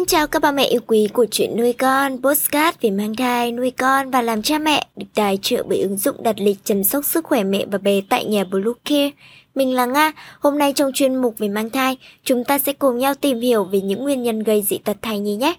Xin chào các bà mẹ yêu quý của chuyện nuôi con, postcard về mang thai, nuôi con và làm cha mẹ, được tài trợ bởi ứng dụng đặt lịch chăm sóc sức khỏe mẹ và bé tại nhà Bluecare. Mình là Nga, hôm nay trong chuyên mục về mang thai, chúng ta sẽ cùng nhau tìm hiểu về những nguyên nhân gây dị tật thai nhi nhé.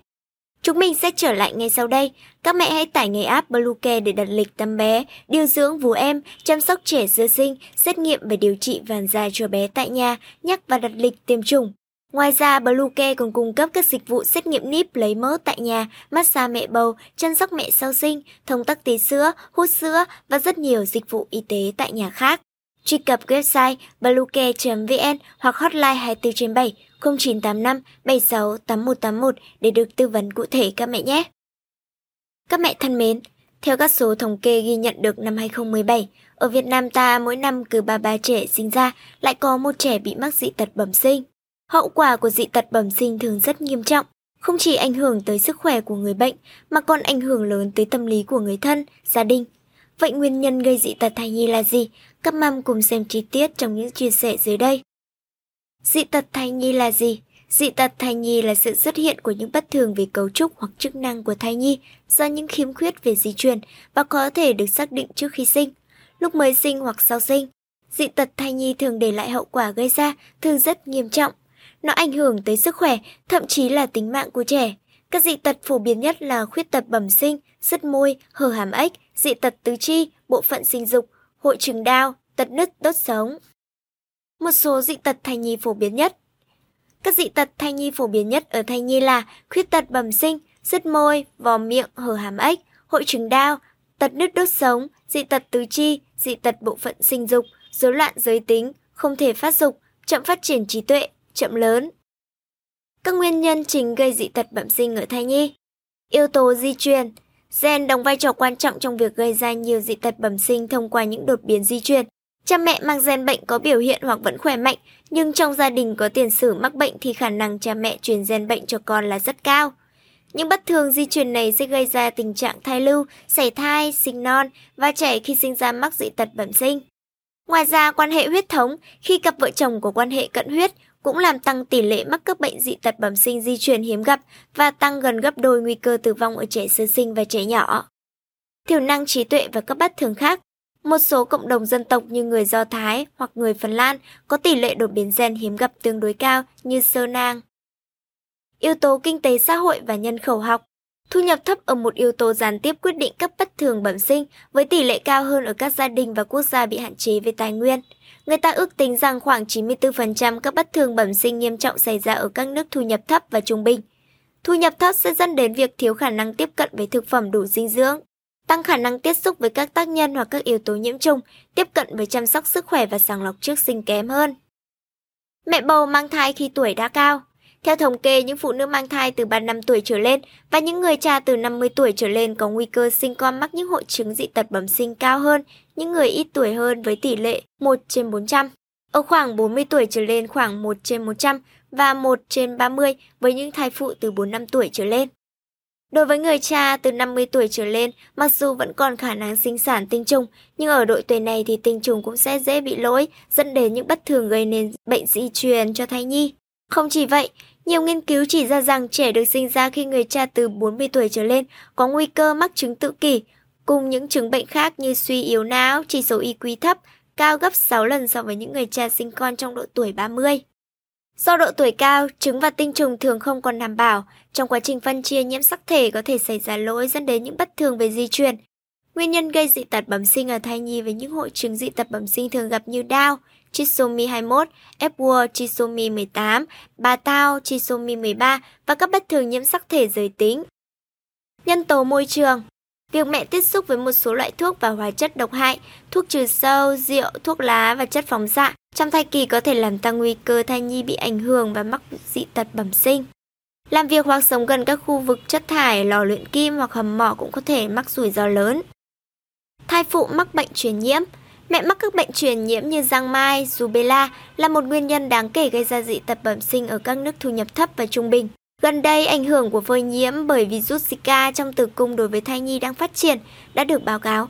Chúng mình sẽ trở lại ngay sau đây. Các mẹ hãy tải ngay app Bluecare để đặt lịch tắm bé, điều dưỡng vú em, chăm sóc trẻ sơ sinh, xét nghiệm và điều trị vàng da cho bé tại nhà, nhắc và đặt lịch tiêm chủng. Ngoài ra, Bluecare còn cung cấp các dịch vụ xét nghiệm níp lấy mỡ tại nhà, massage mẹ bầu, chăm sóc mẹ sau sinh, thông tắc tí sữa, hút sữa và rất nhiều dịch vụ y tế tại nhà khác. Truy cập website bluecare.vn hoặc hotline 24 trên 7 0985 76 8181 để được tư vấn cụ thể các mẹ nhé. Các mẹ thân mến, theo các số thống kê ghi nhận được năm 2017, ở Việt Nam ta mỗi năm cứ 33 trẻ sinh ra lại có một trẻ bị mắc dị tật bẩm sinh. Hậu quả của dị tật bẩm sinh thường rất nghiêm trọng, không chỉ ảnh hưởng tới sức khỏe của người bệnh mà còn ảnh hưởng lớn tới tâm lý của người thân, gia đình. Vậy nguyên nhân gây dị tật thai nhi là gì? Các măm cùng xem chi tiết trong những chia sẻ dưới đây. Dị tật thai nhi là gì? Dị tật thai nhi là sự xuất hiện của những bất thường về cấu trúc hoặc chức năng của thai nhi do những khiếm khuyết về di truyền và có thể được xác định trước khi sinh, lúc mới sinh hoặc sau sinh. Dị tật thai nhi thường để lại hậu quả gây ra thường rất nghiêm trọng. Nó ảnh hưởng tới sức khỏe, thậm chí là tính mạng của trẻ. Các dị tật phổ biến nhất là khuyết tật bẩm sinh, sứt môi, hở hàm ếch, dị tật tứ chi, bộ phận sinh dục, hội chứng đau, tật nứt đốt sống. Một số dị tật thai nhi phổ biến nhất Các dị tật thai nhi phổ biến nhất ở thai nhi là khuyết tật bẩm sinh, sứt môi, vò miệng, hở hàm ếch, hội chứng đau, tật nứt đốt sống, dị tật tứ chi, dị tật bộ phận sinh dục, rối loạn giới tính, không thể phát dục, chậm phát triển trí tuệ, chậm lớn. Các nguyên nhân chính gây dị tật bẩm sinh ở thai nhi Yếu tố di truyền Gen đóng vai trò quan trọng trong việc gây ra nhiều dị tật bẩm sinh thông qua những đột biến di truyền. Cha mẹ mang gen bệnh có biểu hiện hoặc vẫn khỏe mạnh, nhưng trong gia đình có tiền sử mắc bệnh thì khả năng cha mẹ truyền gen bệnh cho con là rất cao. Những bất thường di truyền này sẽ gây ra tình trạng thai lưu, sảy thai, sinh non và trẻ khi sinh ra mắc dị tật bẩm sinh. Ngoài ra, quan hệ huyết thống, khi cặp vợ chồng có quan hệ cận huyết, cũng làm tăng tỷ lệ mắc các bệnh dị tật bẩm sinh di truyền hiếm gặp và tăng gần gấp đôi nguy cơ tử vong ở trẻ sơ sinh và trẻ nhỏ. Thiểu năng trí tuệ và các bất thường khác, một số cộng đồng dân tộc như người Do Thái hoặc người Phần Lan có tỷ lệ đột biến gen hiếm gặp tương đối cao như sơ nang. Yếu tố kinh tế xã hội và nhân khẩu học, Thu nhập thấp ở một yếu tố gián tiếp quyết định các bất thường bẩm sinh với tỷ lệ cao hơn ở các gia đình và quốc gia bị hạn chế về tài nguyên. Người ta ước tính rằng khoảng 94% các bất thường bẩm sinh nghiêm trọng xảy ra ở các nước thu nhập thấp và trung bình. Thu nhập thấp sẽ dẫn đến việc thiếu khả năng tiếp cận với thực phẩm đủ dinh dưỡng, tăng khả năng tiếp xúc với các tác nhân hoặc các yếu tố nhiễm trùng, tiếp cận với chăm sóc sức khỏe và sàng lọc trước sinh kém hơn. Mẹ bầu mang thai khi tuổi đã cao theo thống kê, những phụ nữ mang thai từ 35 tuổi trở lên và những người cha từ 50 tuổi trở lên có nguy cơ sinh con mắc những hội chứng dị tật bẩm sinh cao hơn những người ít tuổi hơn với tỷ lệ 1 trên 400. Ở khoảng 40 tuổi trở lên khoảng 1 trên 100 và 1 trên 30 với những thai phụ từ 4 năm tuổi trở lên. Đối với người cha từ 50 tuổi trở lên, mặc dù vẫn còn khả năng sinh sản tinh trùng, nhưng ở độ tuổi này thì tinh trùng cũng sẽ dễ bị lỗi, dẫn đến những bất thường gây nên bệnh di truyền cho thai nhi. Không chỉ vậy, nhiều nghiên cứu chỉ ra rằng trẻ được sinh ra khi người cha từ 40 tuổi trở lên có nguy cơ mắc chứng tự kỷ, cùng những chứng bệnh khác như suy yếu não, chỉ số IQ thấp, cao gấp 6 lần so với những người cha sinh con trong độ tuổi 30. Do độ tuổi cao, trứng và tinh trùng thường không còn đảm bảo, trong quá trình phân chia nhiễm sắc thể có thể xảy ra lỗi dẫn đến những bất thường về di truyền. Nguyên nhân gây dị tật bẩm sinh ở thai nhi với những hội chứng dị tật bẩm sinh thường gặp như đau, trisomy 21, Epworth trisomy 18, bà tao trisomy 13 và các bất thường nhiễm sắc thể giới tính. Nhân tố môi trường Việc mẹ tiếp xúc với một số loại thuốc và hóa chất độc hại, thuốc trừ sâu, rượu, thuốc lá và chất phóng xạ trong thai kỳ có thể làm tăng nguy cơ thai nhi bị ảnh hưởng và mắc dị tật bẩm sinh. Làm việc hoặc sống gần các khu vực chất thải, lò luyện kim hoặc hầm mỏ cũng có thể mắc rủi ro lớn. Thai phụ mắc bệnh truyền nhiễm Mẹ mắc các bệnh truyền nhiễm như giang mai, rubella là một nguyên nhân đáng kể gây ra dị tật bẩm sinh ở các nước thu nhập thấp và trung bình. Gần đây, ảnh hưởng của phơi nhiễm bởi virus Zika trong tử cung đối với thai nhi đang phát triển đã được báo cáo.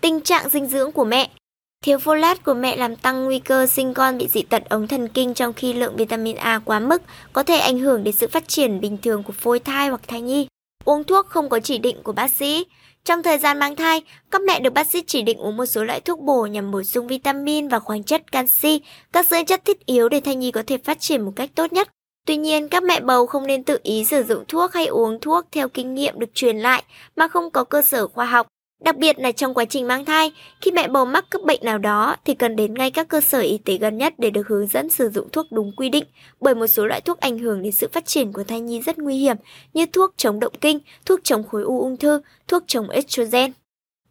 Tình trạng dinh dưỡng của mẹ Thiếu folate của mẹ làm tăng nguy cơ sinh con bị dị tật ống thần kinh trong khi lượng vitamin A quá mức có thể ảnh hưởng đến sự phát triển bình thường của phôi thai hoặc thai nhi. Uống thuốc không có chỉ định của bác sĩ. Trong thời gian mang thai, các mẹ được bác sĩ chỉ định uống một số loại thuốc bổ nhằm bổ sung vitamin và khoáng chất canxi, các dưỡng chất thiết yếu để thai nhi có thể phát triển một cách tốt nhất. Tuy nhiên, các mẹ bầu không nên tự ý sử dụng thuốc hay uống thuốc theo kinh nghiệm được truyền lại mà không có cơ sở khoa học. Đặc biệt là trong quá trình mang thai, khi mẹ bầu mắc các bệnh nào đó thì cần đến ngay các cơ sở y tế gần nhất để được hướng dẫn sử dụng thuốc đúng quy định, bởi một số loại thuốc ảnh hưởng đến sự phát triển của thai nhi rất nguy hiểm như thuốc chống động kinh, thuốc chống khối u ung thư, thuốc chống estrogen.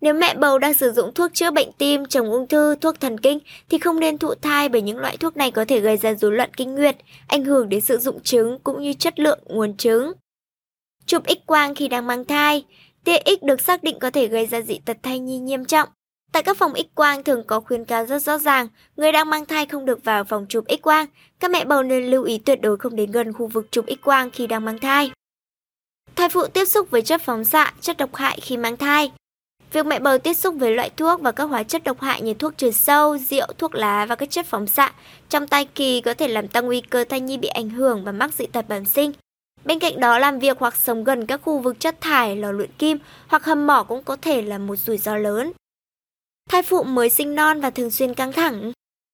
Nếu mẹ bầu đang sử dụng thuốc chữa bệnh tim, chống ung thư, thuốc thần kinh thì không nên thụ thai bởi những loại thuốc này có thể gây ra rối loạn kinh nguyệt, ảnh hưởng đến sự dụng trứng cũng như chất lượng nguồn trứng. Chụp X quang khi đang mang thai Tia X được xác định có thể gây ra dị tật thai nhi nghiêm trọng. Tại các phòng X quang thường có khuyến cáo rất rõ ràng, người đang mang thai không được vào phòng chụp X quang. Các mẹ bầu nên lưu ý tuyệt đối không đến gần khu vực chụp X quang khi đang mang thai. Thai phụ tiếp xúc với chất phóng xạ, chất độc hại khi mang thai. Việc mẹ bầu tiếp xúc với loại thuốc và các hóa chất độc hại như thuốc trừ sâu, rượu, thuốc lá và các chất phóng xạ trong thai kỳ có thể làm tăng nguy cơ thai nhi bị ảnh hưởng và mắc dị tật bẩm sinh. Bên cạnh đó, làm việc hoặc sống gần các khu vực chất thải, lò luyện kim hoặc hầm mỏ cũng có thể là một rủi ro lớn. Thai phụ mới sinh non và thường xuyên căng thẳng.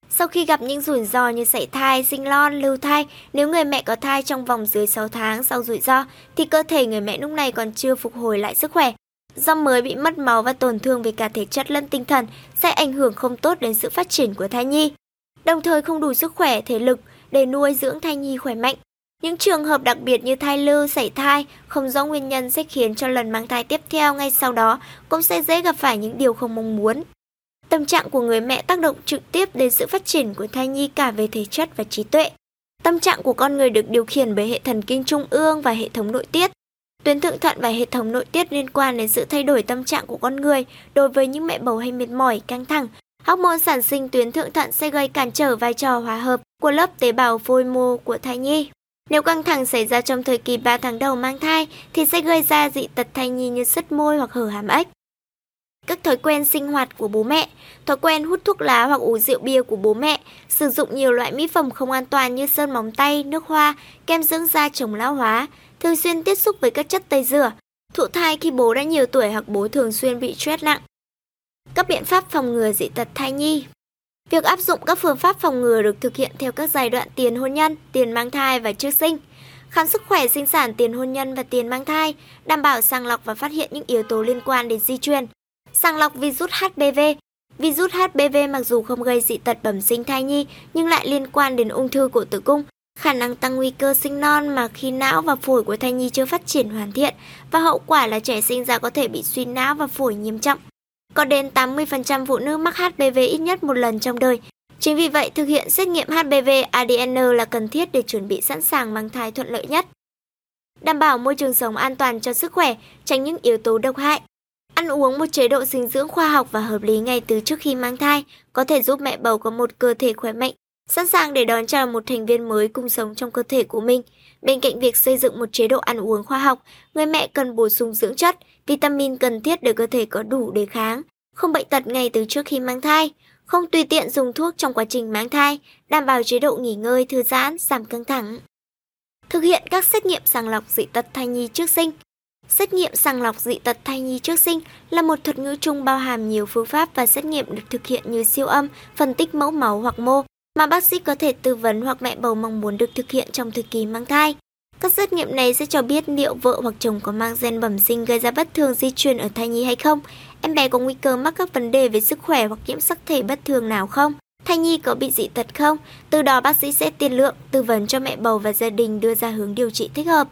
Sau khi gặp những rủi ro như sảy thai, sinh non, lưu thai, nếu người mẹ có thai trong vòng dưới 6 tháng sau rủi ro, thì cơ thể người mẹ lúc này còn chưa phục hồi lại sức khỏe. Do mới bị mất máu và tổn thương về cả thể chất lẫn tinh thần sẽ ảnh hưởng không tốt đến sự phát triển của thai nhi. Đồng thời không đủ sức khỏe, thể lực để nuôi dưỡng thai nhi khỏe mạnh. Những trường hợp đặc biệt như thai lưu, sảy thai không rõ nguyên nhân sẽ khiến cho lần mang thai tiếp theo ngay sau đó cũng sẽ dễ gặp phải những điều không mong muốn. Tâm trạng của người mẹ tác động trực tiếp đến sự phát triển của thai nhi cả về thể chất và trí tuệ. Tâm trạng của con người được điều khiển bởi hệ thần kinh trung ương và hệ thống nội tiết. Tuyến thượng thận và hệ thống nội tiết liên quan đến sự thay đổi tâm trạng của con người đối với những mẹ bầu hay mệt mỏi, căng thẳng. Hormone sản sinh tuyến thượng thận sẽ gây cản trở vai trò hòa hợp của lớp tế bào phôi mô của thai nhi. Nếu căng thẳng xảy ra trong thời kỳ 3 tháng đầu mang thai thì sẽ gây ra dị tật thai nhi như sứt môi hoặc hở hàm ếch. Các thói quen sinh hoạt của bố mẹ, thói quen hút thuốc lá hoặc uống rượu bia của bố mẹ, sử dụng nhiều loại mỹ phẩm không an toàn như sơn móng tay, nước hoa, kem dưỡng da chống lão hóa, thường xuyên tiếp xúc với các chất tẩy rửa, thụ thai khi bố đã nhiều tuổi hoặc bố thường xuyên bị stress nặng. Các biện pháp phòng ngừa dị tật thai nhi Việc áp dụng các phương pháp phòng ngừa được thực hiện theo các giai đoạn tiền hôn nhân, tiền mang thai và trước sinh. Khám sức khỏe sinh sản tiền hôn nhân và tiền mang thai, đảm bảo sàng lọc và phát hiện những yếu tố liên quan đến di truyền. Sàng lọc virus HPV. Virus HPV mặc dù không gây dị tật bẩm sinh thai nhi nhưng lại liên quan đến ung thư của tử cung, khả năng tăng nguy cơ sinh non mà khi não và phổi của thai nhi chưa phát triển hoàn thiện và hậu quả là trẻ sinh ra có thể bị suy não và phổi nghiêm trọng. Có đến 80% phụ nữ mắc HPV ít nhất một lần trong đời. Chính vì vậy, thực hiện xét nghiệm HPV ADN là cần thiết để chuẩn bị sẵn sàng mang thai thuận lợi nhất. Đảm bảo môi trường sống an toàn cho sức khỏe, tránh những yếu tố độc hại. Ăn uống một chế độ dinh dưỡng khoa học và hợp lý ngay từ trước khi mang thai có thể giúp mẹ bầu có một cơ thể khỏe mạnh, sẵn sàng để đón chào một thành viên mới cùng sống trong cơ thể của mình. Bên cạnh việc xây dựng một chế độ ăn uống khoa học, người mẹ cần bổ sung dưỡng chất, vitamin cần thiết để cơ thể có đủ đề kháng, không bệnh tật ngay từ trước khi mang thai, không tùy tiện dùng thuốc trong quá trình mang thai, đảm bảo chế độ nghỉ ngơi, thư giãn, giảm căng thẳng. Thực hiện các xét nghiệm sàng lọc dị tật thai nhi trước sinh. Xét nghiệm sàng lọc dị tật thai nhi trước sinh là một thuật ngữ chung bao hàm nhiều phương pháp và xét nghiệm được thực hiện như siêu âm, phân tích mẫu máu hoặc mô, mà bác sĩ có thể tư vấn hoặc mẹ bầu mong muốn được thực hiện trong thời kỳ mang thai. Các xét nghiệm này sẽ cho biết liệu vợ hoặc chồng có mang gen bẩm sinh gây ra bất thường di truyền ở thai nhi hay không, em bé có nguy cơ mắc các vấn đề về sức khỏe hoặc nhiễm sắc thể bất thường nào không, thai nhi có bị dị tật không. Từ đó bác sĩ sẽ tiên lượng, tư vấn cho mẹ bầu và gia đình đưa ra hướng điều trị thích hợp.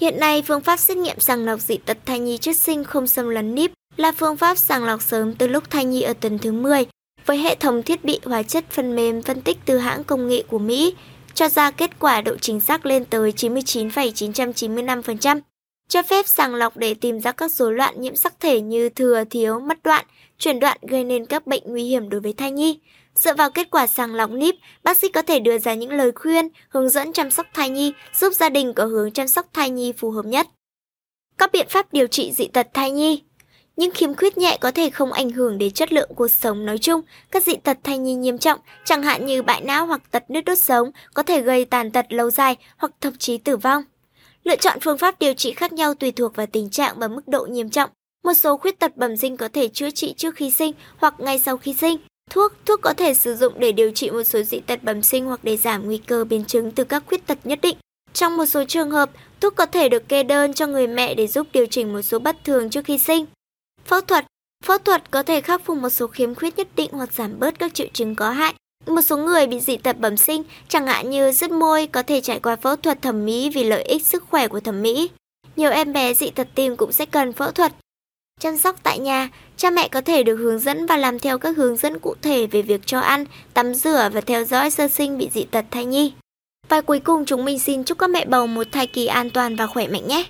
Hiện nay, phương pháp xét nghiệm sàng lọc dị tật thai nhi trước sinh không xâm lấn níp là phương pháp sàng lọc sớm từ lúc thai nhi ở tuần thứ 10 với hệ thống thiết bị hóa chất phần mềm phân tích từ hãng công nghệ của Mỹ, cho ra kết quả độ chính xác lên tới 99,995%, cho phép sàng lọc để tìm ra các rối loạn nhiễm sắc thể như thừa, thiếu, mất đoạn, chuyển đoạn gây nên các bệnh nguy hiểm đối với thai nhi. Dựa vào kết quả sàng lọc níp, bác sĩ có thể đưa ra những lời khuyên, hướng dẫn chăm sóc thai nhi, giúp gia đình có hướng chăm sóc thai nhi phù hợp nhất. Các biện pháp điều trị dị tật thai nhi những khiếm khuyết nhẹ có thể không ảnh hưởng đến chất lượng cuộc sống nói chung. Các dị tật thai nhi nghiêm trọng, chẳng hạn như bại não hoặc tật nứt đốt sống, có thể gây tàn tật lâu dài hoặc thậm chí tử vong. Lựa chọn phương pháp điều trị khác nhau tùy thuộc vào tình trạng và mức độ nghiêm trọng. Một số khuyết tật bẩm sinh có thể chữa trị trước khi sinh hoặc ngay sau khi sinh. Thuốc, thuốc có thể sử dụng để điều trị một số dị tật bẩm sinh hoặc để giảm nguy cơ biến chứng từ các khuyết tật nhất định. Trong một số trường hợp, thuốc có thể được kê đơn cho người mẹ để giúp điều chỉnh một số bất thường trước khi sinh. Phẫu thuật Phẫu thuật có thể khắc phục một số khiếm khuyết nhất định hoặc giảm bớt các triệu chứng có hại. Một số người bị dị tật bẩm sinh, chẳng hạn như rứt môi, có thể trải qua phẫu thuật thẩm mỹ vì lợi ích sức khỏe của thẩm mỹ. Nhiều em bé dị tật tim cũng sẽ cần phẫu thuật. Chăm sóc tại nhà, cha mẹ có thể được hướng dẫn và làm theo các hướng dẫn cụ thể về việc cho ăn, tắm rửa và theo dõi sơ sinh bị dị tật thai nhi. Và cuối cùng chúng mình xin chúc các mẹ bầu một thai kỳ an toàn và khỏe mạnh nhé.